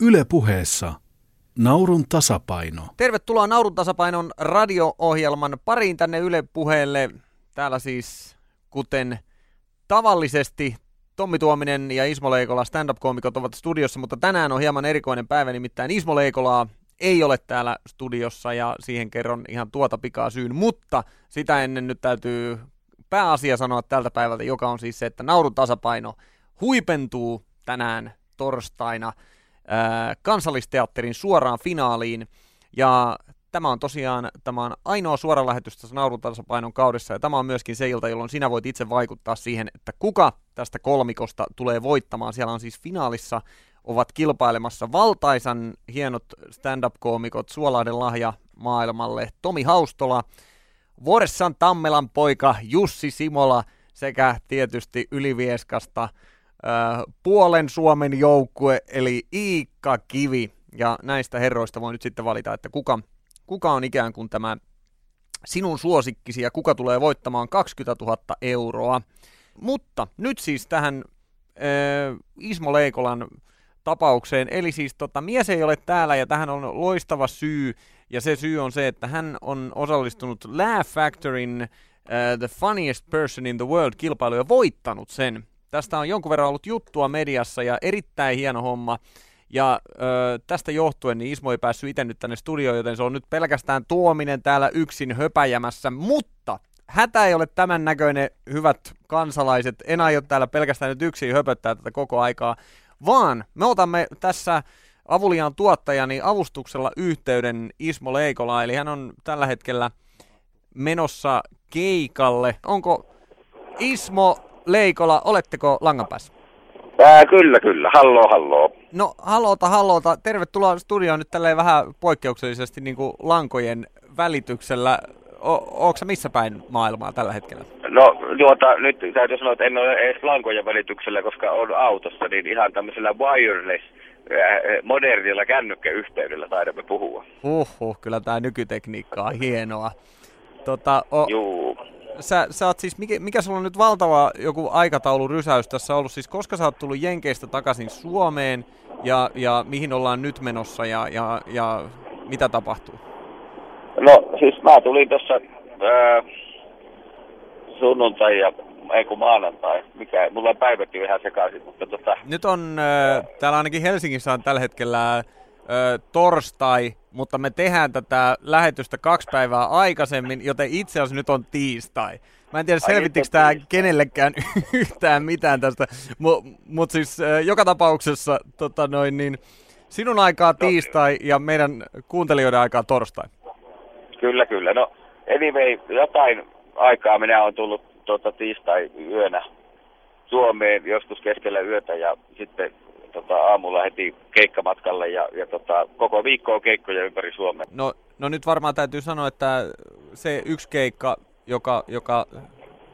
Yle puheessa Naurun tasapaino. Tervetuloa Naurun tasapainon radio-ohjelman pariin tänne Yle puheelle. Täällä siis, kuten tavallisesti, Tommi Tuominen ja Ismo Leikola stand-up-koomikot ovat studiossa, mutta tänään on hieman erikoinen päivä, nimittäin Ismo Leikolaa ei ole täällä studiossa ja siihen kerron ihan tuota pikaa syyn, mutta sitä ennen nyt täytyy pääasia sanoa tältä päivältä, joka on siis se, että naurun tasapaino huipentuu tänään torstaina ää, kansallisteatterin suoraan finaaliin. Ja tämä on tosiaan tämä on ainoa suora lähetys tässä naurun tasapainon kaudessa, ja tämä on myöskin se ilta, jolloin sinä voit itse vaikuttaa siihen, että kuka tästä kolmikosta tulee voittamaan. Siellä on siis finaalissa ovat kilpailemassa valtaisan hienot stand-up-koomikot Suolaiden lahja maailmalle Tomi Haustola, Vorsan Tammelan poika Jussi Simola sekä tietysti Ylivieskasta puolen Suomen joukkue eli Iikka Kivi. Ja näistä herroista voi nyt sitten valita, että kuka, kuka on ikään kuin tämä sinun suosikkisi ja kuka tulee voittamaan 20 000 euroa. Mutta nyt siis tähän äh, Ismo Leikolan tapaukseen. Eli siis tota, mies ei ole täällä ja tähän on loistava syy. Ja se syy on se, että hän on osallistunut Laugh Factoryn uh, The Funniest Person in the World kilpailu ja voittanut sen. Tästä on jonkun verran ollut juttua mediassa ja erittäin hieno homma. Ja ö, tästä johtuen niin Ismo ei päässyt itse nyt tänne studioon, joten se on nyt pelkästään tuominen täällä yksin höpäjämässä. Mutta hätä ei ole tämän näköinen, hyvät kansalaiset. En aio täällä pelkästään nyt yksin höpöttää tätä koko aikaa, vaan me otamme tässä avuliaan tuottajani avustuksella yhteyden Ismo Leikola, eli hän on tällä hetkellä menossa keikalle. Onko Ismo Leikola, oletteko langan päässä? Ää, kyllä, kyllä. Hallo, hallo. No, hallota, hallota. Tervetuloa studioon nyt tälleen vähän poikkeuksellisesti niin kuin lankojen välityksellä. O- Oletko missä päin maailmaa tällä hetkellä? No, tuota, nyt täytyy sanoa, että en ole edes lankojen välityksellä, koska on autossa, niin ihan tämmöisellä wireless, modernilla kännykkäyhteydellä taidamme puhua. Huhhuh, kyllä tämä nykytekniikka on hienoa. Tota, o, Juu. sä, sä oot siis, mikä, mikä sulla on nyt valtava joku aikataulurysäys tässä ollut? Siis koska sä oot tullut Jenkeistä takaisin Suomeen ja, ja mihin ollaan nyt menossa ja, ja, ja mitä tapahtuu? No, siis mä tulin tuossa ää, sunnuntai ja ei kun maanantai, mikä, mulla on päiväkin vähän sekaisin, mutta tota, Nyt on, äh, täällä ainakin Helsingissä on tällä hetkellä äh, torstai, mutta me tehdään tätä lähetystä kaksi päivää aikaisemmin, joten itse asiassa nyt on tiistai. Mä en tiedä, selvittikö tämä tiistai. kenellekään yhtään mitään tästä, mutta mut siis äh, joka tapauksessa tota noin, niin, sinun aikaa tiistai ja meidän kuuntelijoiden aikaa torstai. Kyllä, kyllä. No, anyway, jotain aikaa minä olen tullut tuota, tiistai-yönä Suomeen joskus keskellä yötä ja sitten tota, aamulla heti keikkamatkalle ja, ja tota, koko viikko on keikkoja ympäri Suomea. No, no nyt varmaan täytyy sanoa, että se yksi keikka, joka, joka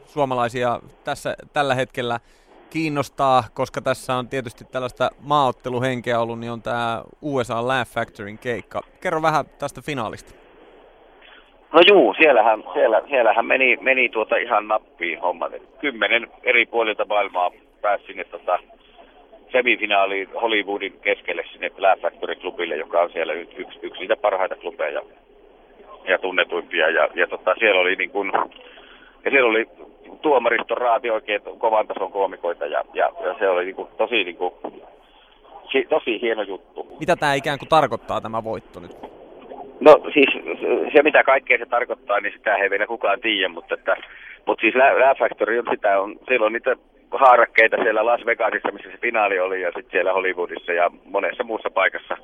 suomalaisia tässä, tällä hetkellä kiinnostaa, koska tässä on tietysti tällaista maaotteluhenkeä ollut, niin on tämä USA Laugh Factoryn keikka. Kerro vähän tästä finaalista. No juu, siellähän, siellä, siellähän meni, meni tuota ihan nappiin hommat. Kymmenen eri puolilta maailmaa pääsi sinne tota, semifinaaliin Hollywoodin keskelle sinne Laugh Factory klubille, joka on siellä yksi, yksi niitä parhaita klubeja ja tunnetuimpia. Ja, ja tota, siellä oli niin kuin, ja siellä oli tuomaristo raati oikein kovan tason koomikoita ja, ja, ja se oli niin kuin, tosi, niin kuin, si- tosi hieno juttu. Mitä tämä ikään kuin tarkoittaa tämä voitto nyt? No siis se mitä kaikkea se tarkoittaa, niin sitä ei vielä kukaan tiedä, mutta, että, mutta siis Laugh Factory on sitä, on, siellä on niitä haarakkeita siellä Las Vegasissa, missä se finaali oli, ja sitten siellä Hollywoodissa ja monessa muussa paikassa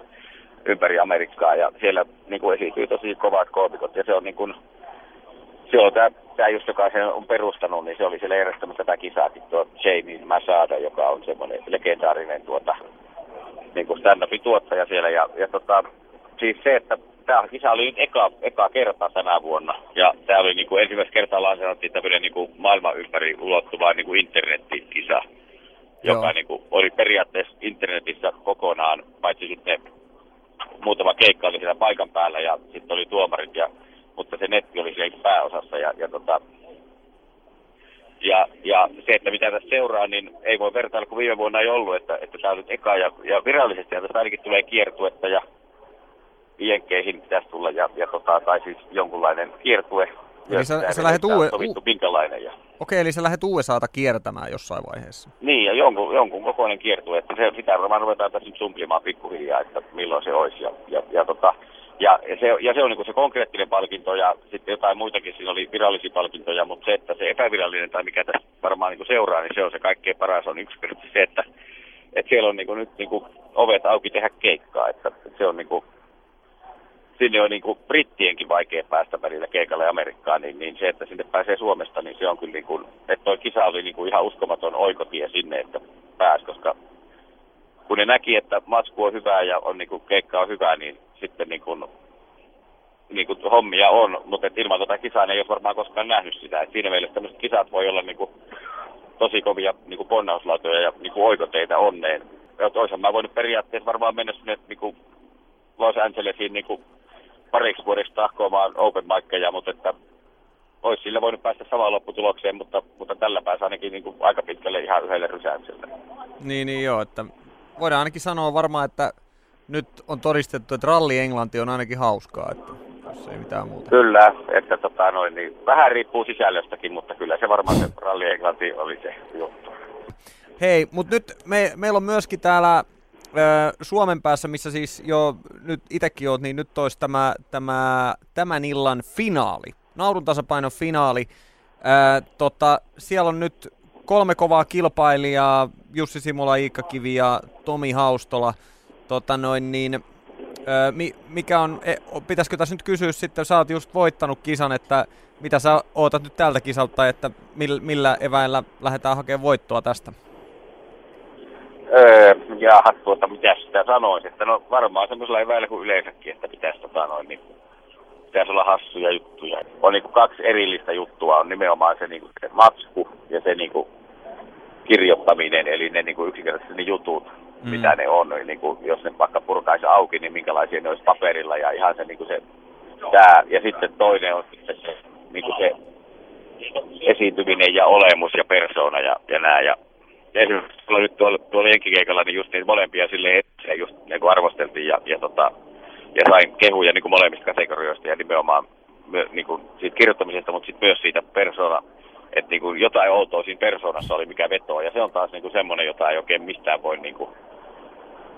ympäri Amerikkaa, ja siellä niin kuin esiintyy tosi kovat koomikot, ja se on niin kuin, se on tämä, tämä just, joka sen on perustanut, niin se oli siellä järjestämässä tätä kisaakin, tuo Jamie Masada, joka on semmoinen legendaarinen tuota, niin kuin stand-upin tuottaja siellä, ja, ja tota, siis se, että tämä kisa oli nyt eka, eka kerta tänä vuonna. Ja tämä oli niin kuin ensimmäistä kertaa lanseerattiin tämmöinen niin kuin maailman ympäri ulottuva niin kuin internetkisa, joka Joo. niin kuin oli periaatteessa internetissä kokonaan, paitsi sitten muutama keikka oli siellä paikan päällä ja sitten oli tuomarit, ja, mutta se netti oli siellä pääosassa. Ja, ja tota, Ja, ja se, että mitä tässä seuraa, niin ei voi vertailla, kun viime vuonna ei ollut, että, että tämä on nyt eka ja, ja virallisesti ja tästä ainakin tulee kiertuetta ja Jenkeihin pitäisi tulla ja, ja tota, tai siis jonkunlainen kiertue. Eli sä, sä lähdet uue... Sovittu minkälainen. Ja... Okei, eli sä lähdet USAta kiertämään jossain vaiheessa. Niin, ja jonkun, jonkun kokoinen kiertue, että se pitää varmaan ruveta tässä nyt sumplimaan pikkuhiljaa, että milloin se olisi. Ja, ja, ja, tota, ja, ja, se, ja se on niin se konkreettinen palkinto ja sitten jotain muitakin, siinä oli virallisia palkintoja, mutta se, että se epävirallinen tai mikä tässä varmaan niin seuraa, niin se on se kaikkein paras on yksinkertaisesti se, että, että siellä on niin nyt niin ovet auki tehdä keikkaa, että, että se on niin kuin, sinne on niin kuin brittienkin vaikea päästä välillä keikalle Amerikkaan, niin, niin se, että sinne pääsee Suomesta, niin se on kyllä niin kuin, että toi kisa oli niin kuin ihan uskomaton oikotie sinne, että pääsi, koska kun ne näki, että matsku on hyvää ja on niin kuin, keikka on hyvää, niin sitten niin kuin, niin kuin hommia on, mutta et ilman tuota kisaa ne ei ole varmaan koskaan nähnyt sitä. Et siinä mielessä tämmöiset kisat voi olla niin kuin, tosi kovia niin kuin ja niin kuin oikoteita onneen. Ja toisaalta mä voin periaatteessa varmaan mennä sinne niin kuin Los Angelesiin niin kuin pariksi vuodeksi tahkoamaan open mickeja, mutta että olisi sillä voinut päästä samaan lopputulokseen, mutta, mutta tällä pääsi ainakin niin kuin aika pitkälle ihan yhdelle rysäämiselle. Niin, niin joo, että voidaan ainakin sanoa varmaan, että nyt on todistettu, että ralli Englanti on ainakin hauskaa, että jos ei mitään muuta. Kyllä, että tota noin, niin vähän riippuu sisällöstäkin, mutta kyllä se varmaan se ralli Englanti oli se juttu. Hei, mutta nyt me, meillä on myöskin täällä Suomen päässä, missä siis jo nyt itsekin oot, niin nyt olisi tämä, tämä, tämän illan finaali, naurun tasapainon finaali. Ää, tota, siellä on nyt kolme kovaa kilpailijaa, Jussi Simula, Iikka Kivi ja Tomi Haustola. Tota noin, niin, ää, mikä on, e, pitäisikö tässä nyt kysyä sitten, sä oot just voittanut kisan, että mitä sä ootat nyt tältä kisalta, että millä, millä eväillä lähdetään hakemaan voittoa tästä? Öö, jaha, tuota, mitä sitä sanoisi, että no varmaan semmoisella eväillä kuin yleensäkin, että pitäisi tota noin, niin pitäisi olla hassuja juttuja. On niin kuin kaksi erillistä juttua, on nimenomaan se, niin kuin se matsku ja se niin kuin kirjoittaminen, eli ne niin kuin yksinkertaisesti ne jutut, mm. mitä ne on, niin kuin, jos ne vaikka purkaisi auki, niin minkälaisia ne olisi paperilla ja ihan se, niin kuin se tää. Ja sitten toinen on sitten se, niin kuin se esiintyminen ja olemus ja persoona ja, ja nää. Ja esimerkiksi tuolla nyt tuolla, tuolla jenkkikeikalla, niin just niitä molempia silleen etsiä just niin kuin arvosteltiin ja, ja, tota, ja sain kehuja niin kuin molemmista kategorioista ja nimenomaan niin kuin siitä kirjoittamisesta, mutta sitten myös siitä persona, että niin kuin jotain outoa siinä persoonassa oli, mikä vetoo. Ja se on taas niin kuin semmoinen, jota ei oikein mistään voi, niin kuin,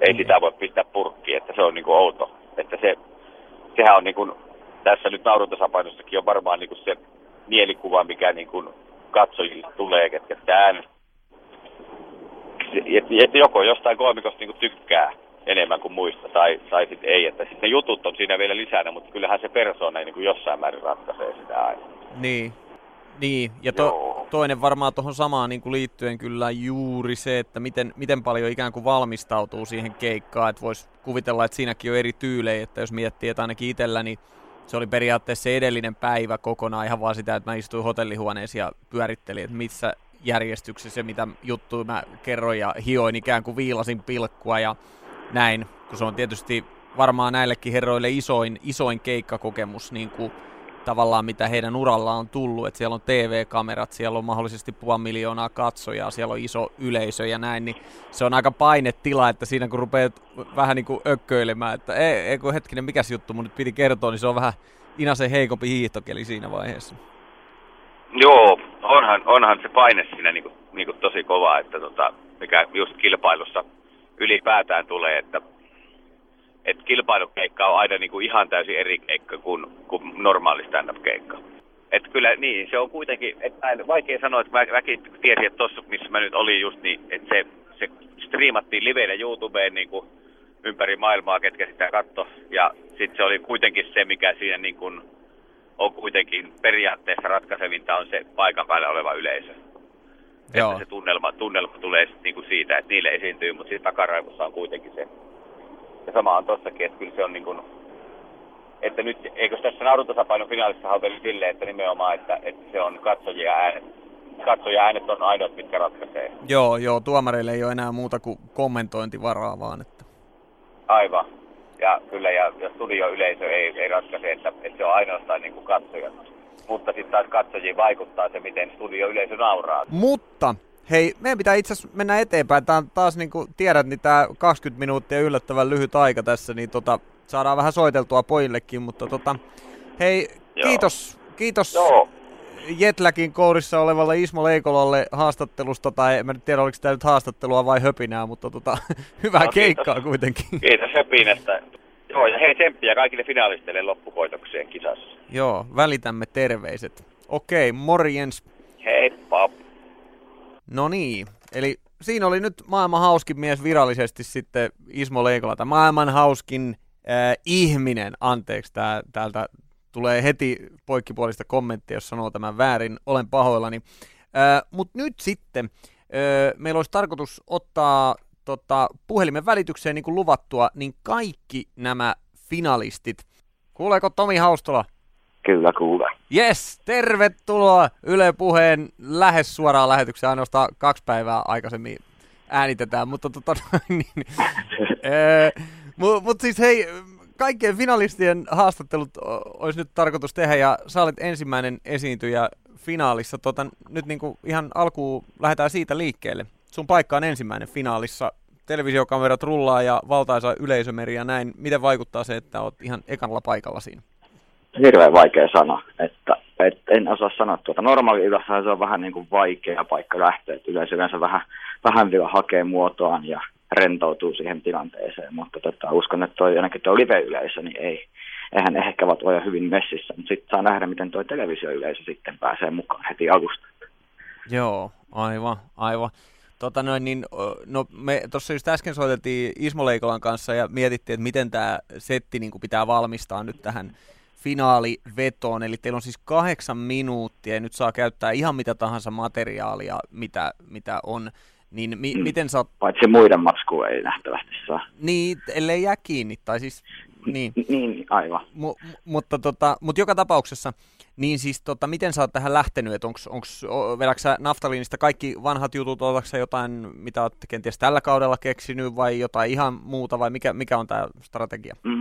ei sitä voi pistää purkkiin, että se on niin kuin outo. Että se, sehän on niin kuin, tässä nyt nauruntasapainossakin on varmaan niin kuin se mielikuva, mikä niin kuin katsojille tulee, ketkä sitä äänestä että et joko jostain koomikosta niin tykkää enemmän kuin muista, tai, tai sitten ei. Että sitten ne jutut on siinä vielä lisänä, mutta kyllähän se persoona niin kuin jossain määrin ratkaisee sitä aina. Niin, niin. ja to, toinen varmaan tuohon samaan niin kuin liittyen kyllä juuri se, että miten, miten paljon ikään kuin valmistautuu siihen keikkaan, että voisi kuvitella, että siinäkin on eri tyylejä, että jos miettii, että ainakin itselläni niin se oli periaatteessa se edellinen päivä kokonaan ihan vaan sitä, että mä istuin hotellihuoneessa ja pyörittelin, että missä järjestyksessä, mitä juttuja mä kerroin ja hioin ikään kuin viilasin pilkkua ja näin, kun se on tietysti varmaan näillekin herroille isoin, isoin keikkakokemus niin kuin tavallaan mitä heidän urallaan on tullut, että siellä on TV-kamerat, siellä on mahdollisesti puoli miljoonaa katsojaa, siellä on iso yleisö ja näin, niin se on aika painetila, että siinä kun rupeat vähän niin kuin ökköilemään, että ei, ei kun hetkinen, mikäs juttu mun nyt piti kertoa, niin se on vähän Inasen heikompi hiihtokeli siinä vaiheessa. Joo, onhan, onhan se paine siinä niin kuin, niin kuin tosi kova, että tota, mikä just kilpailussa ylipäätään tulee, että et kilpailukeikka on aina niin kuin ihan täysin eri keikka kuin, kuin normaali stand-up-keikka. Et kyllä niin, se on kuitenkin, että vaikea sanoa, että mä, mäkin tiesin, että tuossa missä mä nyt olin just niin, että se, se striimattiin liveenä YouTubeen niin kuin ympäri maailmaa, ketkä sitä katto. Ja sitten se oli kuitenkin se, mikä siinä niin kuin on kuitenkin periaatteessa ratkaisevinta on se paikan päällä oleva yleisö. Joo. Että se tunnelma, tunnelma tulee niin kuin siitä, että niille esiintyy, mutta siinä takaraivossa on kuitenkin se. Ja sama on tossakin, että kyllä se on niin kuin, että nyt, eikö tässä nauruntasapainon finaalissa hauteli silleen, että nimenomaan, että, että se on katsojia äänet, katsoja äänet on ainoat, mitkä ratkaisee. Joo, joo, tuomareille ei ole enää muuta kuin kommentointivaraa vaan. Että... Aivan ja kyllä, ja, ja studioyleisö ei, ei ratkaise, että, että se on ainoastaan niin kuin katsojat. mutta sitten taas katsojiin vaikuttaa se, miten studio yleisö nauraa. Mutta Hei, meidän pitää itse asiassa mennä eteenpäin. Tämä on taas niin kuin tiedät, niin tämä 20 minuuttia yllättävän lyhyt aika tässä, niin tota, saadaan vähän soiteltua pojillekin, mutta tota, hei, Joo. kiitos, kiitos Joo. Jetläkin kourissa olevalle Ismo Leikolalle haastattelusta, tai en tiedä oliko tämä nyt haastattelua vai höpinää, mutta tota, hyvää no, keikkaa kiitos. kuitenkin. Kiitos höpinästä. Joo, ja hei tsemppiä kaikille finalisteille loppukoitokseen kisassa. Joo, välitämme terveiset. Okei, morjens. Heippa. No niin, eli siinä oli nyt maailman hauskin mies virallisesti sitten Ismo Leikola, tai maailman hauskin äh, ihminen, anteeksi, tää, täältä tulee heti poikkipuolista kommenttia, jos sanoo tämän väärin, olen pahoillani. Mutta nyt sitten meillä olisi tarkoitus ottaa tota, puhelimen välitykseen niin kuin luvattua, niin kaikki nämä finalistit. Kuuleeko Tomi Haustola? Kyllä kuule. Yes, tervetuloa Yle Puheen lähes suoraan lähetykseen, ainoastaan kaksi päivää aikaisemmin äänitetään, mutta tota, niin, mutta mut siis hei, kaikkien finalistien haastattelut olisi nyt tarkoitus tehdä ja sä olet ensimmäinen esiintyjä finaalissa. Tota, nyt niin kuin ihan alkuun lähdetään siitä liikkeelle. Sun paikka on ensimmäinen finaalissa. Televisiokamerat rullaa ja valtaisa yleisömeri ja näin. Miten vaikuttaa se, että olet ihan ekalla paikalla siinä? Hirveän vaikea sana, että, että en osaa sanoa tuota. Normaali se on vähän niin kuin vaikea paikka lähteä, yleensä vähän, vähän vielä hakee muotoaan ja rentoutuu siihen tilanteeseen, mutta tota, uskon, että toi, ainakin tuo live-yleisö, niin ei, eihän ehkä ole hyvin messissä, mutta sitten saa nähdä, miten tuo televisioyleisö sitten pääsee mukaan heti alusta. Joo, aivan, aivan. Tota noin, niin, no me tuossa just äsken soiteltiin Ismo Leikolan kanssa ja mietittiin, että miten tämä setti niin pitää valmistaa nyt tähän finaalivetoon. Eli teillä on siis kahdeksan minuuttia ja nyt saa käyttää ihan mitä tahansa materiaalia, mitä, mitä on. Niin mi- mm. miten sä oot... Paitsi muiden matskuja ei nähtävästi saa. Niin, ellei jää kiinni, tai siis... Niin, niin aivan. M- mutta, tota, mutta joka tapauksessa, niin siis tota, miten sä oot tähän lähtenyt, että onks, onks, vedäksä naftaliinista kaikki vanhat jutut, otatko jotain, mitä oot kenties tällä kaudella keksinyt, vai jotain ihan muuta, vai mikä, mikä on tämä strategia? Mm,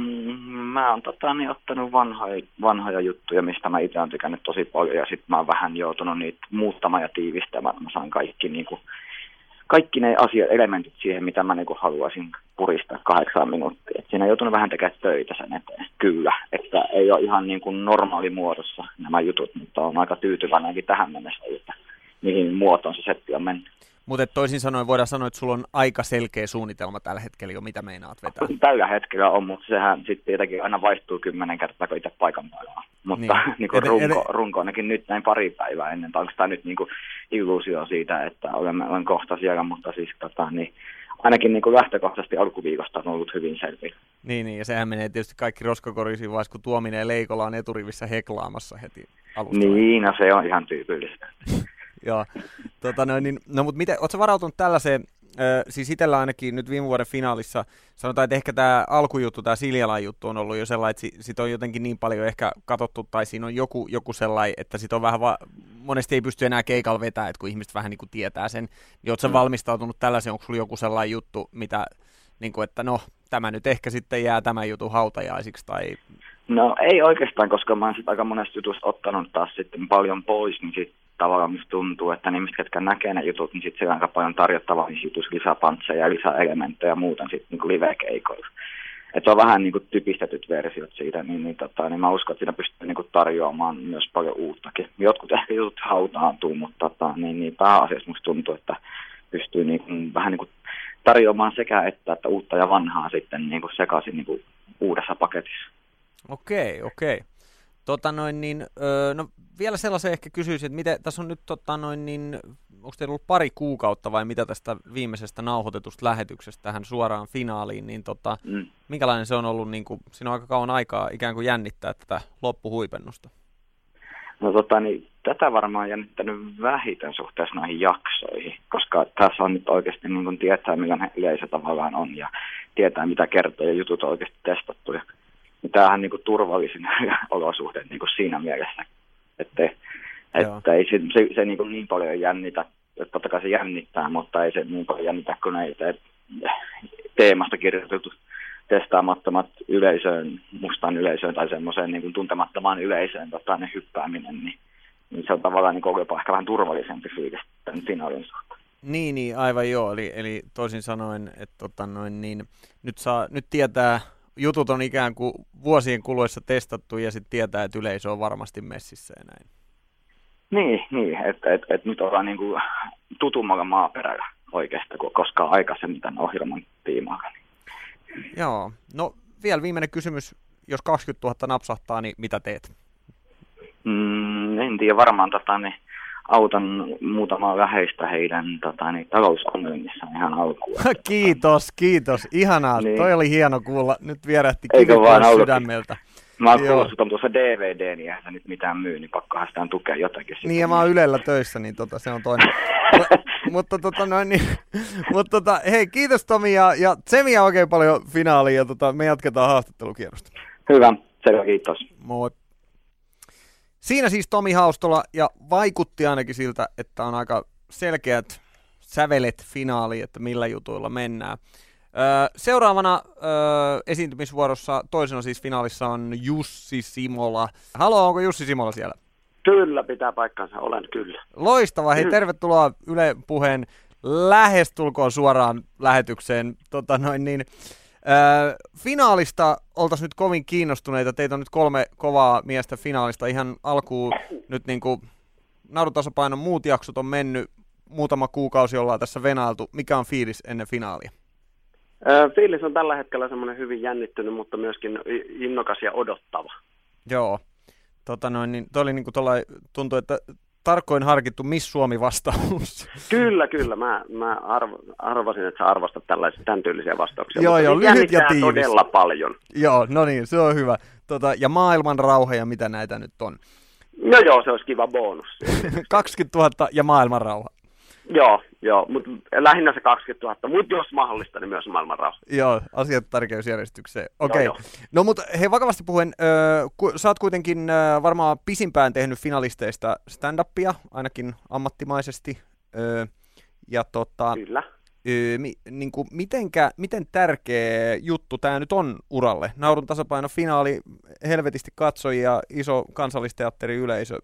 mä oon tota, niin, ottanut vanhoja, vanhoja juttuja, mistä mä itse oon tykännyt tosi paljon, ja sitten mä oon vähän joutunut niitä muuttamaan ja tiivistämään, että mä saan kaikki niin kuin, kaikki ne asiat, elementit siihen, mitä mä niinku haluaisin puristaa kahdeksaan minuuttia. Et siinä on joutunut vähän tekemään töitä sen eteen, kyllä. Että ei ole ihan niin kuin normaali muodossa nämä jutut, mutta on aika tyytyväinenkin tähän mennessä, että mihin muotoon se setti on mennyt. Mutta toisin sanoen voidaan sanoa, että sulla on aika selkeä suunnitelma tällä hetkellä jo, mitä meinaat vetää. Tällä hetkellä on, mutta sehän sitten tietenkin aina vaihtuu kymmenen kertaa, kun itse paikan päällä. Mutta niin. niin kuin runko, runko, runko ainakin nyt näin pari päivää ennen, tai onko tämä nyt niin kuin illuusio siitä, että olemme, olen kohta siellä, mutta siis tota, niin, ainakin niin kuin lähtökohtaisesti alkuviikosta on ollut hyvin selvillä. Niin, niin, ja sehän menee tietysti kaikki roskakorisiin, vaiheessa, kun Tuominen ja Leikola on eturivissä heklaamassa heti alusta. Niin, no se on ihan tyypillistä. Joo. Tota noin, niin, no mutta miten, ootko varautunut tällaiseen, ö, siis itsellä ainakin nyt viime vuoden finaalissa, sanotaan, että ehkä tämä alkujuttu, tämä Siljalan juttu on ollut jo sellainen, että sit on jotenkin niin paljon ehkä katsottu, tai siinä on joku, joku sellainen, että sit on vähän va- monesti ei pysty enää keikalla vetää, että kun ihmiset vähän niin kuin tietää sen, niin ootko mm. valmistautunut tällaiseen, onko sulla joku sellainen juttu, mitä, niin kuin, että no, tämä nyt ehkä sitten jää tämän jutun hautajaisiksi, tai No ei oikeastaan, koska mä oon sit aika monesta jutusta ottanut taas sitten paljon pois, niin sit tavallaan musta tuntuu, että ne ihmiset, jotka näkee ne jutut, niin sitten siellä on aika paljon tarjottavaa niissä jutuissa lisäpantseja ja lisäelementtejä ja muuta sitten niin live-keikoilla. Että se on vähän niin kuin typistetyt versiot siitä, niin, niin, tota, niin mä uskon, että siinä pystyy niin kuin tarjoamaan myös paljon uuttakin. Jotkut ehkä jutut hautaantuu, mutta tota, niin, niin pääasiassa musta tuntuu, että pystyy niin kuin, vähän niin kuin tarjoamaan sekä että, että uutta ja vanhaa sitten niin kuin sekaisin niin kuin uudessa paketissa. Okei, okei. Tota noin, niin, öö, no vielä sellaisen ehkä kysyisin, että miten, tässä on nyt tota noin, niin, onko teillä ollut pari kuukautta vai mitä tästä viimeisestä nauhoitetusta lähetyksestä tähän suoraan finaaliin, niin tota, mm. minkälainen se on ollut, niin kuin, siinä on aika kauan aikaa ikään kuin jännittää tätä loppuhuipennusta? No tota, niin, tätä varmaan jännittänyt vähiten suhteessa noihin jaksoihin, koska tässä on nyt oikeasti niin kuin tietää, millainen yleisö tavallaan on ja tietää, mitä kertoo ja jutut on oikeasti testattu. Ja niin tämähän niin kuin turvallisin olosuhteet niin kuin siinä mielessä, että, että ei se, se, se niin, kuin niin paljon jännitä, että totta kai se jännittää, mutta ei se niin paljon jännitä, kun ei te, teemasta kirjoitetut testaamattomat yleisöön, mustaan yleisöön tai semmoiseen niin kuin tuntemattomaan yleisöön tota, ne hyppääminen, niin, niin se on tavallaan niin jopa ehkä vähän turvallisempi fiilis tämän finaalin suhteen. Niin, niin, aivan joo. Eli, eli toisin sanoen, että tota noin, niin, nyt, saa, nyt tietää, jutut on ikään kuin vuosien kuluessa testattu ja sitten tietää, että yleisö on varmasti messissä ja näin. Niin, niin että et, et nyt ollaan niinku tutummalla maaperällä oikeastaan kuin koskaan aikaisemmin tämän ohjelman tiimoilla. Joo, no vielä viimeinen kysymys. Jos 20 000 napsahtaa, niin mitä teet? Mm, en tiedä, varmaan tota, niin autan muutamaa läheistä heidän tota, niin, talousongelmissa ihan alkuun. kiitos, kiitos. Ihanaa. Niin. Toi oli hieno kuulla. Nyt vierähti kivi sydämeltä. Mä oon kuullut on tuossa DVD, niin eihän nyt mitään myy, niin pakkohan sitä tukea jotakin. Niin, ja mä oon Ylellä töissä, niin tota, se on toinen. mutta tota, noin, niin, mutta tota, hei, kiitos Tomi ja, ja Tsemiä oikein paljon finaaliin ja tota, me jatketaan haastattelukierrosta. Hyvä, selvä, kiitos. Moi. Siinä siis Tomi Haustola ja vaikutti ainakin siltä, että on aika selkeät sävelet finaali, että millä jutuilla mennään. seuraavana esiintymisvuorossa toisena siis finaalissa on Jussi Simola. Halo, onko Jussi Simola siellä? Kyllä, pitää paikkansa, olen kyllä. Loistava, hei tervetuloa Yle Puheen lähestulkoon suoraan lähetykseen. Tota noin, niin, Öö, finaalista oltaisiin nyt kovin kiinnostuneita. Teitä on nyt kolme kovaa miestä finaalista. Ihan alkuun nyt niin kuin naurutasapainon muut jaksot on mennyt. Muutama kuukausi ollaan tässä venailtu. Mikä on fiilis ennen finaalia? Öö, fiilis on tällä hetkellä semmoinen hyvin jännittynyt, mutta myöskin innokas ja odottava. Joo. Tota noin, niin, toi oli niin kuin tuntui, että tarkoin harkittu Miss Suomi-vastaus. Kyllä, kyllä. Mä, mä arvo, arvasin, että sä arvostat tällaisia, tämän tyylisiä vastauksia. Joo, joo, lyhyt ja tiivis. todella paljon. Joo, no niin, se on hyvä. Tota, ja maailman rauha ja mitä näitä nyt on? No joo, se olisi kiva bonus. 20 000 ja maailman rauha. Joo, joo, mutta lähinnä se 20 000, mutta jos mahdollista, niin myös maailman rauha. Joo, asiat tärkeysjärjestykseen. Okei. Okay. No mutta hei, vakavasti puhuen, äh, ku, sä oot kuitenkin äh, varmaan pisimpään tehnyt finalisteista stand-upia, ainakin ammattimaisesti. Äh, ja tota, Kyllä. Öö, mi, niin kuin, mitenkä, miten tärkeä juttu tämä nyt on uralle? Naurun tasapaino finaali, helvetisti katsojia, iso kansallisteatteriyleisö.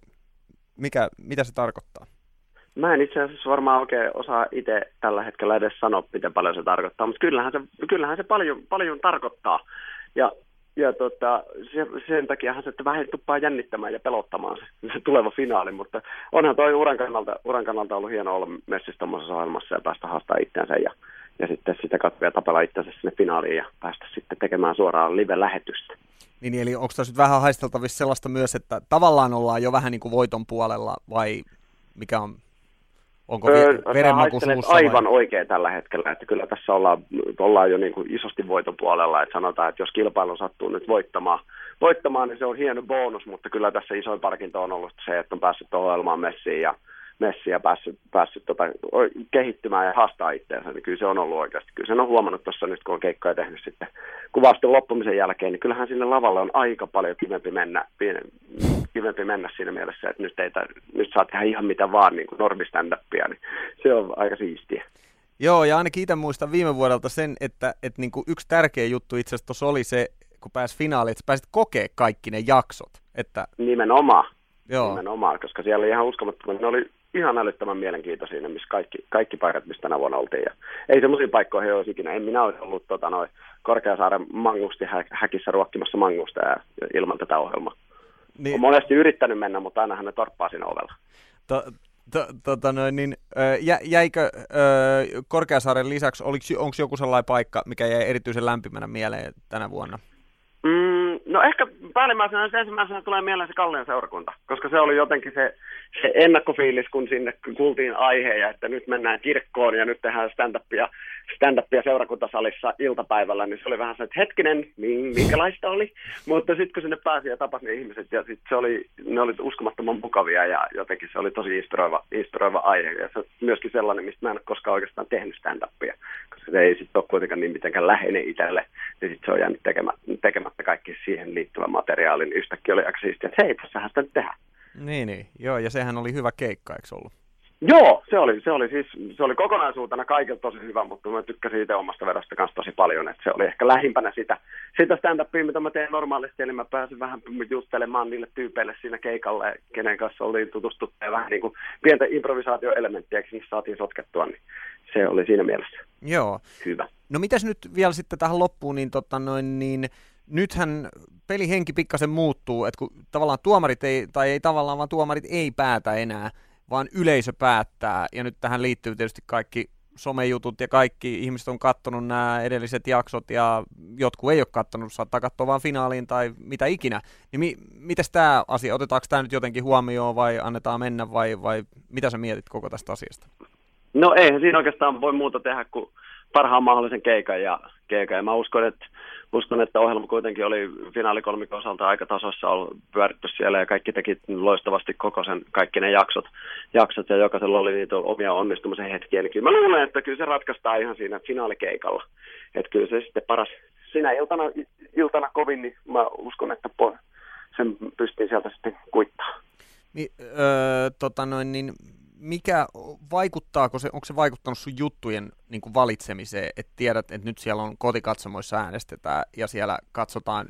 Mikä, mitä se tarkoittaa? Mä en itse asiassa varmaan oikein osaa itse tällä hetkellä edes sanoa, miten paljon se tarkoittaa, mutta kyllähän se, kyllähän se paljon, paljon tarkoittaa. Ja, ja tota, se, sen takiahan se vähän tuppaa jännittämään ja pelottamaan se, se tuleva finaali, mutta onhan toi uran kannalta, uran kannalta ollut hieno olla messissä tuommoisessa ohjelmassa ja päästä haastaa itseänsä ja, ja sitten sitä katsoa tapella itseänsä sinne finaaliin ja päästä sitten tekemään suoraan live-lähetystä. Niin, eli onko tässä nyt vähän haisteltavissa sellaista myös, että tavallaan ollaan jo vähän niin kuin voiton puolella vai mikä on Onko öö, verenmaku suussa aivan vai? oikein tällä hetkellä, että kyllä tässä ollaan, ollaan jo niin kuin isosti voiton puolella, että sanotaan, että jos kilpailu sattuu nyt voittamaan, voittamaan, niin se on hieno bonus, mutta kyllä tässä isoin parkinto on ollut se, että on päässyt ohjelmaan messiin ja messi ja päässyt, päässyt tota, kehittymään ja haastaa itseänsä, niin kyllä se on ollut oikeasti. Kyllä sen on huomannut tuossa nyt, kun on keikkoja tehnyt sitten kuvausten loppumisen jälkeen, niin kyllähän sinne lavalle on aika paljon kivempi mennä, kivempi mennä siinä mielessä, että nyt, ei, nyt saa tehdä ihan mitä vaan niin kuin normiständäppiä, niin se on aika siistiä. Joo, ja ainakin itse muistan viime vuodelta sen, että, että niin kuin yksi tärkeä juttu itse asiassa oli se, kun pääsi finaaliin, että pääsit kokea kaikki ne jaksot. Että... Nimenomaan. Joo. Nimenomaan, koska siellä oli ihan uskomattoman, ne oli ihan älyttömän mielenkiintoisia, missä kaikki, kaikki paikat, missä tänä vuonna oltiin. Ja ei semmoisia paikkoja olisi ikinä. En minä olisi ollut tota, noin Korkeasaaren mangusti hä- häkissä ruokkimassa mangusta ja, ilman tätä ohjelmaa. Niin. Olen monesti yrittänyt mennä, mutta aina ne torppaa siinä ovella. To, to, tota noin, niin, jä, jäikö Korkeasaaren lisäksi, onko joku sellainen paikka, mikä jäi erityisen lämpimänä mieleen tänä vuonna? No ehkä päällimmäisenä ensimmäisenä tulee mieleen se Kallion seurakunta, koska se oli jotenkin se se ennakkofiilis, kun sinne kuultiin aiheja, että nyt mennään kirkkoon ja nyt tehdään stand-upia, stand-upia seurakuntasalissa iltapäivällä, niin se oli vähän se, että hetkinen, minkälaista oli. Mutta sitten kun sinne pääsi ja tapasi ne ihmiset, ja sit se oli, ne oli uskomattoman mukavia ja jotenkin se oli tosi inspiroiva, inspiroiva aihe. Ja se myöskin sellainen, mistä mä en ole koskaan oikeastaan tehnyt stand-upia, koska se ei sitten ole kuitenkaan niin mitenkään läheinen itselle. Ja sitten se on jäänyt tekemättä, tekemättä kaikki siihen liittyvä materiaali, niin yhtäkkiä oli aika siistiä, että hei, tässähän sitä nyt tehdään. Niin, niin. Joo, ja sehän oli hyvä keikka, eikö ollut? Joo, se oli, se oli siis, se oli kokonaisuutena kaikilta tosi hyvä, mutta mä tykkäsin itse omasta vedosta kanssa tosi paljon, että se oli ehkä lähimpänä sitä, sitä stand-upia, mitä mä teen normaalisti, eli mä pääsin vähän justelemaan niille tyypeille siinä keikalle, kenen kanssa oli tutustuttu ja vähän niin kuin pientä improvisaatioelementtiä, missä saatiin sotkettua, niin se oli siinä mielessä Joo. hyvä. No mitäs nyt vielä sitten tähän loppuun, niin, tota noin, niin nythän pelihenki pikkasen muuttuu, että kun tavallaan tuomarit ei, tai ei tavallaan, vaan tuomarit ei päätä enää, vaan yleisö päättää, ja nyt tähän liittyy tietysti kaikki somejutut ja kaikki ihmiset on kattonut nämä edelliset jaksot ja jotkut ei ole kattonut, saattaa katsoa vain finaaliin tai mitä ikinä. Niin mi- mites tämä asia, otetaanko tämä nyt jotenkin huomioon vai annetaan mennä vai, vai mitä sä mietit koko tästä asiasta? No eihän siinä oikeastaan voi muuta tehdä kuin parhaan mahdollisen keikan ja, keikan. ja mä uskon, että, uskon, että ohjelma kuitenkin oli finaalikolmikon osalta aika tasossa ollut pyöritty siellä ja kaikki teki loistavasti koko sen, kaikki ne jaksot, jaksot ja jokaisella oli niitä omia onnistumisen hetkiä. Niin kyllä mä luulen, että kyllä se ratkaistaan ihan siinä finaalikeikalla. Että kyllä se sitten paras sinä iltana, iltana kovin, niin mä uskon, että sen pystyy sieltä sitten kuittaa. Mi, öö, tota noin, niin mikä, vaikuttaako se, onko se vaikuttanut sun juttujen niin kuin valitsemiseen, että tiedät, että nyt siellä on kotikatsomoissa äänestetään ja siellä katsotaan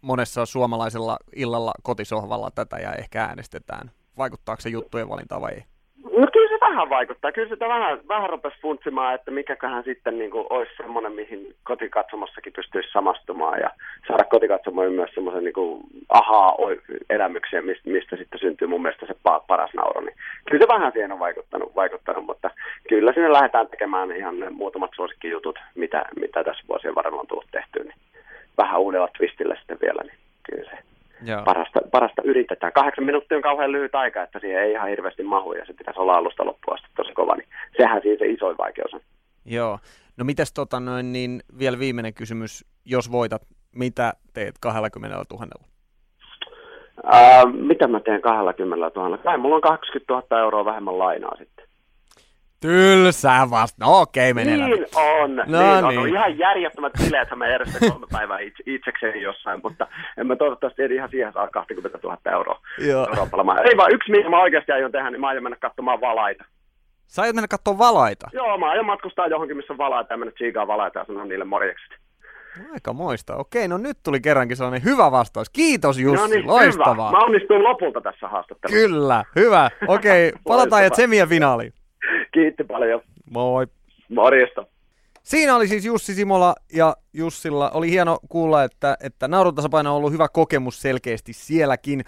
monessa suomalaisella illalla kotisohvalla tätä ja ehkä äänestetään. Vaikuttaako se juttujen valintaan vai ei? Vähän vaikuttaa. Kyllä sitä vähän, vähän rupesi funtsimaan, että mikäköhän sitten niin kuin olisi semmoinen, mihin kotikatsomossakin pystyisi samastumaan ja saada kotikatsomoihin myös semmoisen niin kuin ahaa-elämyksen, mistä, mistä sitten syntyy mun mielestä se paras nauro. Niin kyllä se vähän siihen on vaikuttanut, vaikuttanut, mutta kyllä sinne lähdetään tekemään ihan ne muutamat suosikkijutut, mitä, mitä tässä vuosien varrella on tullut tehtyä, niin vähän uudella twistillä sitten vielä, niin kyllä se Joo. Parasta, parasta yritetään. Kahdeksan minuuttia on kauhean lyhyt aika, että siihen ei ihan hirveästi mahu ja se pitäisi olla alusta loppuun asti tosi kova, niin sehän siinä se isoin vaikeus on. Joo. No mitäs tota noin, niin vielä viimeinen kysymys, jos voitat, mitä teet 20 000? Ää, mitä mä teen 20 000? Kai mulla on 20 000 euroa vähemmän lainaa sitten. Tylsää vasta. No okei, okay, menee Niin on. No niin, niin. on. Ihan järjettömät bileet, mä järjestän kolme päivää itse, itsekseni jossain, mutta en mä toivottavasti en ihan siihen saa 20 000 euroa. Joo. Ei vaan yksi, mihin mä oikeasti aion tehdä, niin mä aion mennä katsomaan valaita. Sä aiot mennä katsomaan valaita? Joo, mä aion matkustaa johonkin, missä on valaita ja mennä tsiikaa valaita ja sanoa niille morjekset. Aika moista. Okei, no nyt tuli kerrankin sellainen hyvä vastaus. Kiitos Jussi, no niin, loistavaa. Hyvä. Mä onnistuin lopulta tässä haastattelussa. Kyllä, hyvä. Okei, palataan ja Tsemien finaaliin. Kiitti paljon. Moi. Morjesta. Siinä oli siis Jussi Simola ja Jussilla. Oli hieno kuulla, että, että naurutasapaino on ollut hyvä kokemus selkeästi sielläkin.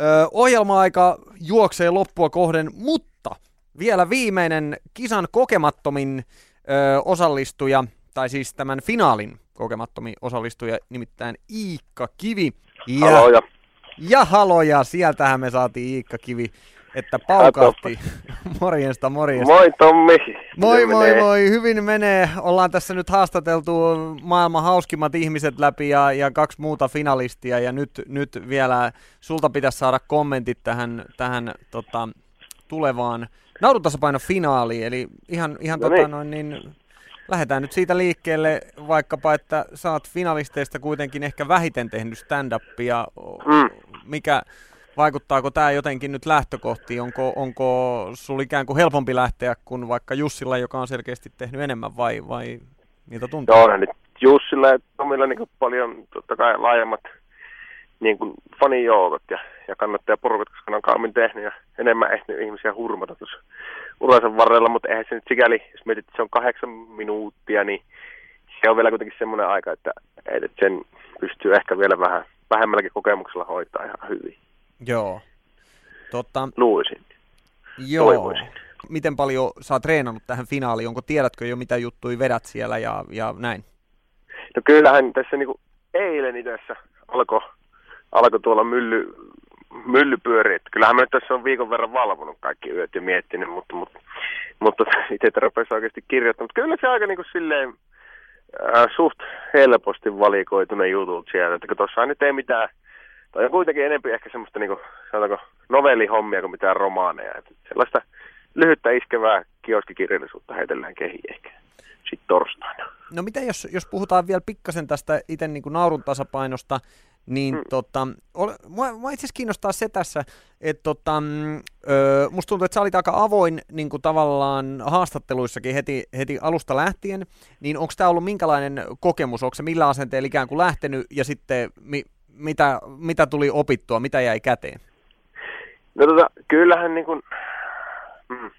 Ö, ohjelma-aika juoksee loppua kohden, mutta vielä viimeinen kisan kokemattomin ö, osallistuja, tai siis tämän finaalin kokemattomin osallistuja, nimittäin Iikka Kivi. Ja, haloja. Ja haloja, sieltähän me saatiin Iikka Kivi että paukautti. morjesta, morjesta. Moi Tommi. Moi moi menee? moi, hyvin menee. Ollaan tässä nyt haastateltu maailman hauskimmat ihmiset läpi ja, ja kaksi muuta finalistia ja nyt, nyt vielä sulta pitäisi saada kommentit tähän, tähän tota, tulevaan naurutasapaino finaaliin, eli ihan, ihan no tota, niin. noin, niin, lähdetään nyt siitä liikkeelle vaikkapa, että saat finalisteista kuitenkin ehkä vähiten tehnyt stand-upia. Mm. Mikä, vaikuttaako tämä jotenkin nyt lähtökohtiin? Onko, onko sulla ikään kuin helpompi lähteä kuin vaikka Jussilla, joka on selkeästi tehnyt enemmän vai, vai miltä tuntuu? Joo, nyt Jussilla ja Tomilla niin paljon totta kai laajemmat niin kuin fanijoukot ja, ja kannattajaporukat, koska ne on kauemmin tehnyt ja enemmän ehtinyt ihmisiä hurmata tuossa uransa varrella, mutta eihän se nyt sikäli, jos mietit, että se on kahdeksan minuuttia, niin se on vielä kuitenkin semmoinen aika, että, että sen pystyy ehkä vielä vähän vähemmälläkin kokemuksella hoitaa ihan hyvin. Joo. Totta, Luulisin. Joo. Toivoisin. Miten paljon sä oot treenannut tähän finaaliin? Onko tiedätkö jo mitä juttuja vedät siellä ja, ja näin? No kyllähän tässä niinku eilen itse alkoi alko tuolla mylly, myllypyöri. Että kyllähän mä nyt tässä on viikon verran valvonut kaikki yöt ja miettinyt, mutta, mutta, mutta itse tarpeessa oikeasti kirjoittanut. Mutta kyllä se aika niin kuin silleen äh, suht helposti valikoitu ne jutut sieltä. Että kun tuossa nyt ei mitään Toi on kuitenkin enemmän ehkä semmoista niin kuin, sanotaanko, novellihommia kuin mitään romaaneja. Että sellaista lyhyttä iskevää kioskikirjallisuutta heitellään kehiin ehkä sitten torstaina. No mitä jos, jos puhutaan vielä pikkasen tästä itse niin naurun tasapainosta, niin mm. tota, ole, mua, mua itse asiassa kiinnostaa se tässä, että tota, mm, ö, musta tuntuu, että sä olit aika avoin niin kuin tavallaan haastatteluissakin heti, heti alusta lähtien, niin onko tämä ollut minkälainen kokemus, onko se millä asenteella ikään kuin lähtenyt ja sitten mi, mitä, mitä tuli opittua, mitä jäi käteen? No tota, kyllähän niin kuin, mm,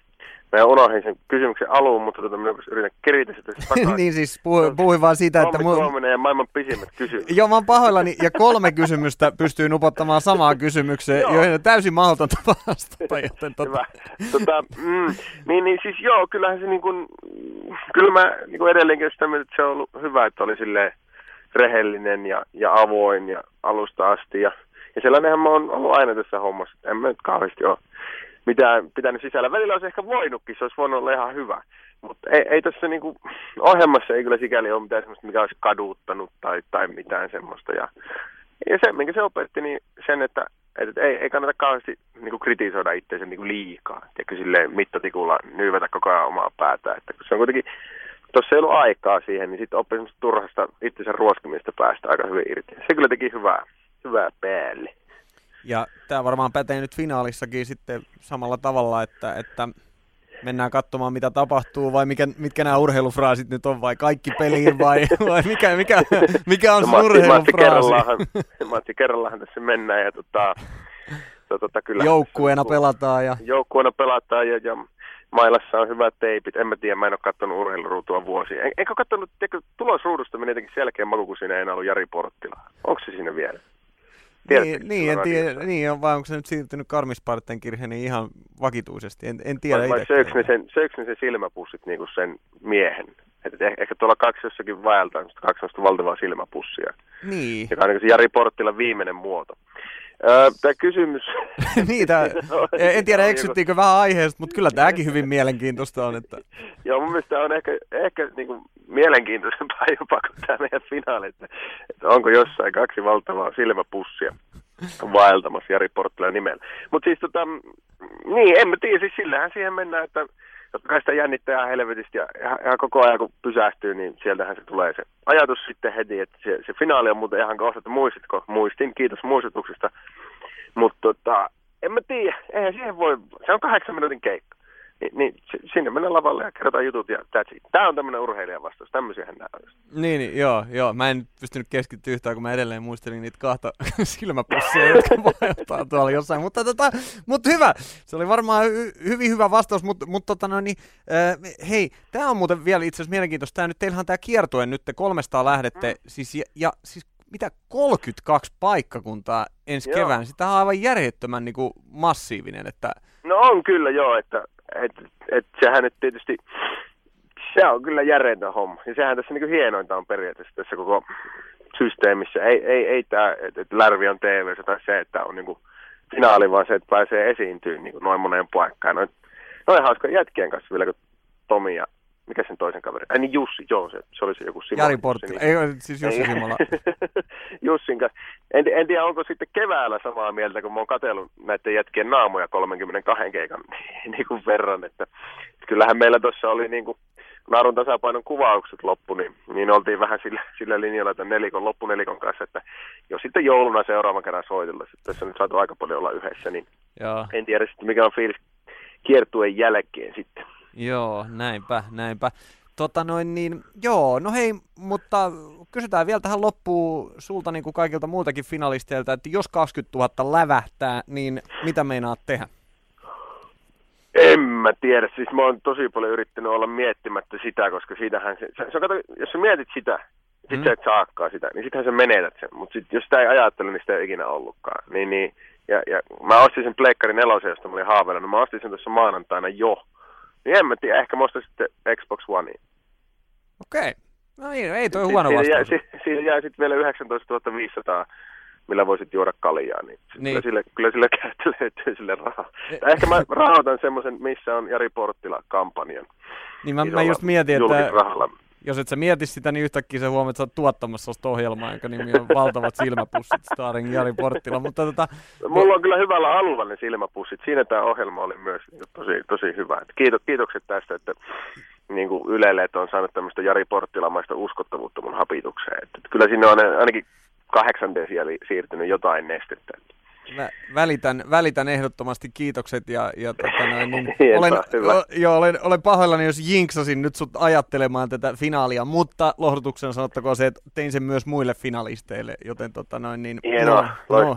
Mä unohdin sen kysymyksen alun, mutta tota, minä yritän keritä sitä takaisin. niin siis puhuin, puhuin vaan siitä, että... Tommi mu- ja maailman pisimmät kysymykset. Joo, mä oon pahoillani, ja kolme kysymystä pystyy nupottamaan samaan kysymykseen, joihin on täysin mahdotonta vastata. Joten tota... Hyvä. Tota, mm, niin, niin siis joo, kyllähän se niin kuin, kyllä mä niin kuin edelleenkin sitä mieltä, että se on ollut hyvä, että oli silleen rehellinen ja, ja avoin ja alusta asti. Ja, ja sellainenhan mä oon ollut aina tässä hommassa, en mä nyt kauheasti ole mitä pitänyt sisällä. Välillä olisi ehkä voinutkin, se olisi voinut olla ihan hyvä. Mutta ei, ei tässä niinku, ohjelmassa ei kyllä sikäli ole mitään semmoista, mikä olisi kaduuttanut tai, tai mitään semmoista. Ja, ja se, minkä se opetti, niin sen, että, että ei, ei kannata kauheasti niinku kritisoida itseänsä niinku liikaa. Tiedätkö, silleen mittatikulla nyyvätä koko ajan omaa päätä. Että kun se on kuitenkin, tuossa ei ollut aikaa siihen, niin sitten oppi turhasta itsensä ruoskimista päästä aika hyvin irti. Se kyllä teki hyvää, hyvää päälle. Ja tämä varmaan pätee nyt finaalissakin sitten samalla tavalla, että, että mennään katsomaan mitä tapahtuu vai mikä, mitkä nämä urheilufraasit nyt on vai kaikki peliin vai, vai mikä, mikä, mikä on no, urheilufraasi? Matti kerrallahan tässä mennään ja tota, to, tota, kyllä, joukkueena pelataan. Ja... Joukkueena pelataan ja, ja Mailassa on hyvät teipit. En mä tiedä, mä en ole katsonut urheiluruutua vuosia. En, enkä katsonut, tiedätkö, tulosruudusta meni jotenkin selkeä maku, kun siinä ei enää ollut Jari Porttila. Onko se siinä vielä? niin, niin, en tiedä, niin on, vai onko se nyt siirtynyt Karmispartenkirheen ihan vakituisesti, en, en tiedä Vai, vai söikö ne sen, söikö ne sen silmäpussit niin kuin sen miehen? Et ehkä, ehkä tuolla kaksi jossakin vaeltaa, kaksi valtavaa silmäpussia. Niin. Joka on niin se Jari Porttilan viimeinen muoto. Tämä kysymys... niin, tää, en tiedä eksyttiinkö vähän aiheesta, mutta kyllä tämäkin hyvin mielenkiintoista on. Että... Joo, mun mielestä on ehkä, ehkä niin kuin mielenkiintoisempaa jopa kuin tämä meidän finaali, että, että onko jossain kaksi valtavaa silmäpussia vaeltamassa Jari Porttilan nimellä. Mutta siis tota, niin, en mä tiedä, siis sillähän siihen mennään, että totta kai sitä jännittää ihan helvetistä ja ihan koko ajan kun pysähtyy, niin sieltähän se tulee se ajatus sitten heti, että se, se finaali on muuten ihan kohta, että muistitko? Muistin, kiitos muistutuksesta. Mutta tota, en mä tiedä, eihän siihen voi, se on kahdeksan minuutin keikka. Niin, niin sinne mennään lavalle ja kerrotaan jutut ja that's it. Tämä on tämmöinen urheilijan vastaus, tämmöisiähän nämä on. Niin, niin, joo, joo. Mä en pystynyt keskittyä yhtään, kun mä edelleen muistelin niitä kahta silmäpussia, jotka vaihtaa tuolla jossain. Mutta, tota, mutta hyvä, se oli varmaan hy- hyvin hyvä vastaus, mutta, mutta tota, no, niin, äh, hei, tämä on muuten vielä itse asiassa mielenkiintoista. Tämä nyt, teillähän tämä kiertue nyt, te 300 lähdette, mm. siis, ja, ja siis mitä 32 paikkakuntaa ensi joo. kevään. Sitä on aivan järjettömän niin kuin, massiivinen. Että... No on kyllä joo, että et, et sehän nyt tietysti, se on kyllä järeintä homma. Ja sehän tässä niin kuin hienointa on periaatteessa tässä koko systeemissä. Ei, ei, ei tämä, että et Lärvi on tv tai se, että on niin kuin finaali, vaan se, että pääsee esiintyä niin kuin noin moneen paikkaan. Noin, noin hauska jätkien kanssa vielä, kun Tomi ja mikä sen toisen kaveri? Ai niin Jussi, joo, se, se oli se joku Simola. Jari Portti, niin. ei siis Jussi Simola. Jussin kanssa. En, en tiedä, onko sitten keväällä samaa mieltä, kun mä oon katsellut näiden jätkien naamoja 32 keikan niin kuin verran, että kyllähän meillä tuossa oli niin kuin, naarun tasapainon kuvaukset loppu, niin, niin oltiin vähän sillä, sillä linjalla että nelikon, loppunelikon kanssa, että jos sitten jouluna seuraavan kerran soitella, tässä nyt saatu aika paljon olla yhdessä, niin Joo. en tiedä sitten mikä on fiilis kiertueen jälkeen sitten. Joo, näinpä, näinpä. Tota noin niin, joo, no hei, mutta kysytään vielä tähän loppuun sulta niin kuin kaikilta muiltakin finalisteilta, että jos 20 000 lävähtää, niin mitä meinaat tehdä? En mä tiedä, siis mä oon tosi paljon yrittänyt olla miettimättä sitä, koska siitähän se, se, se kato, jos sä mietit sitä, sit mm. sä et saakkaa sitä, niin sittenhän sä menetät sen, mutta sit, jos sitä ei ajattele, niin sitä ei ikinä ollutkaan. Niin, niin, ja, ja mä ostin sen Pleikkari nelosen, josta mä olin haaveillut, mä ostin sen tuossa maanantaina jo, niin en mä tiedä, ehkä mä sitten Xbox One. Okei. Okay. No niin, ei toi huono siinä vastaus. Jää, siinä jää sitten vielä 19 500, millä voisit juoda kaljaa, niin, niin. Kyllä, sille, kyllä sille löytyy sille rahaa. E- ehkä mä rahoitan semmoisen, missä on Jari Porttila kampanjan. Niin mä, mä just mietin, että jos et sä mieti sitä, niin yhtäkkiä sä huomaat, että sä oot tuottamassa sellaista ohjelmaa, jonka nimi on Valtavat silmäpussit, starring Jari Porttila. Mutta tota, Mulla on kyllä hyvällä alueella ne silmäpussit. Siinä tämä ohjelma oli myös tosi, tosi hyvä. Kiitos, kiitokset tästä, että niin kuin Ylelle, että on saanut tämmöistä Jari Porttilamaista uskottavuutta mun hapitukseen. Että, että kyllä sinne on ainakin kahdeksanteen siellä siirtynyt jotain nestettä. Mä välitän, välitän ehdottomasti kiitokset ja, ja tota noin, niin olen, o, joo, olen, olen pahoillani, jos jinksasin nyt sut ajattelemaan tätä finaalia, mutta lohdutuksen sanottakoon se, että tein sen myös muille finalisteille, joten tota noin, niin Hienoa, no, no,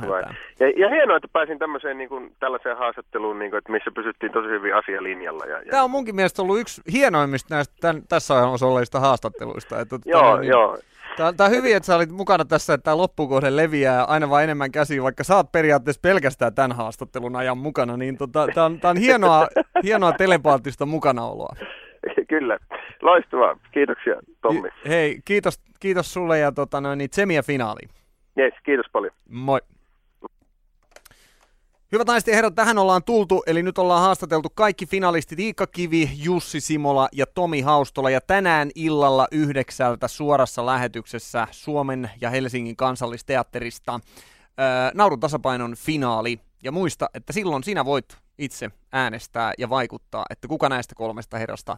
Ja, ja hienoa, että pääsin tämmöiseen niin kuin, tällaiseen haastatteluun, niin kuin, että missä pysyttiin tosi hyvin asialinjalla. Ja, ja... Tämä on munkin mielestä ollut yksi hienoimmista näistä tämän, tässä ohjelmassa olleista haastatteluista. Että, tota Joo, noin, niin, joo. Tämä, tämä on hyvin, että sä olit mukana tässä, että tämä loppukohde leviää aina vaan enemmän käsiin, vaikka sä oot periaatteessa pelkästään tämän haastattelun ajan mukana, niin tota, tämä on, tämä on hienoa, hienoa telepaattista mukanaoloa. Kyllä. Loistavaa. Kiitoksia, Tommi. Hei, kiitos, kiitos sulle ja tota, noin, niin tsemiä finaaliin. Yes, kiitos paljon. Moi. Hyvät naiset ja herrat, tähän ollaan tultu, eli nyt ollaan haastateltu kaikki finalistit Iikka Kivi, Jussi Simola ja Tomi Haustola. Ja tänään illalla yhdeksältä suorassa lähetyksessä Suomen ja Helsingin kansallisteatterista ää, Naurun tasapainon finaali. Ja muista, että silloin sinä voit itse äänestää ja vaikuttaa, että kuka näistä kolmesta herrasta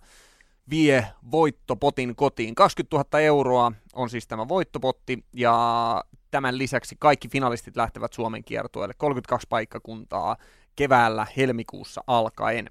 vie voittopotin kotiin. 20 000 euroa on siis tämä voittopotti ja tämän lisäksi kaikki finalistit lähtevät Suomen kiertueelle. 32 paikkakuntaa keväällä helmikuussa alkaen.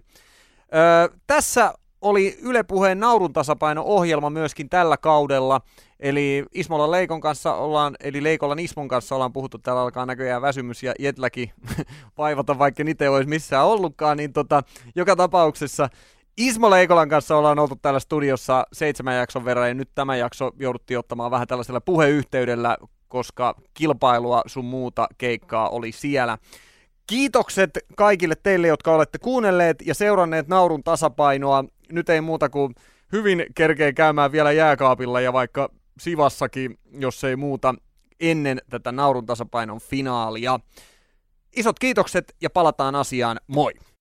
Öö, tässä oli Yle Puheen naurun tasapaino-ohjelma myöskin tällä kaudella. Eli Ismolan Leikon kanssa ollaan, eli Leikolan Ismon kanssa ollaan puhuttu, täällä alkaa näköjään väsymys ja jetläkin vaivata, vaikka niitä ei olisi missään ollutkaan, niin tota, joka tapauksessa Ismo Leikolan kanssa ollaan oltu täällä studiossa seitsemän jakson verran ja nyt tämä jakso jouduttiin ottamaan vähän tällaisella puheyhteydellä, koska kilpailua sun muuta keikkaa oli siellä. Kiitokset kaikille teille, jotka olette kuunnelleet ja seuranneet naurun tasapainoa. Nyt ei muuta kuin hyvin kerkee käymään vielä jääkaapilla ja vaikka Sivassakin, jos ei muuta, ennen tätä naurun tasapainon finaalia. Isot kiitokset ja palataan asiaan. Moi!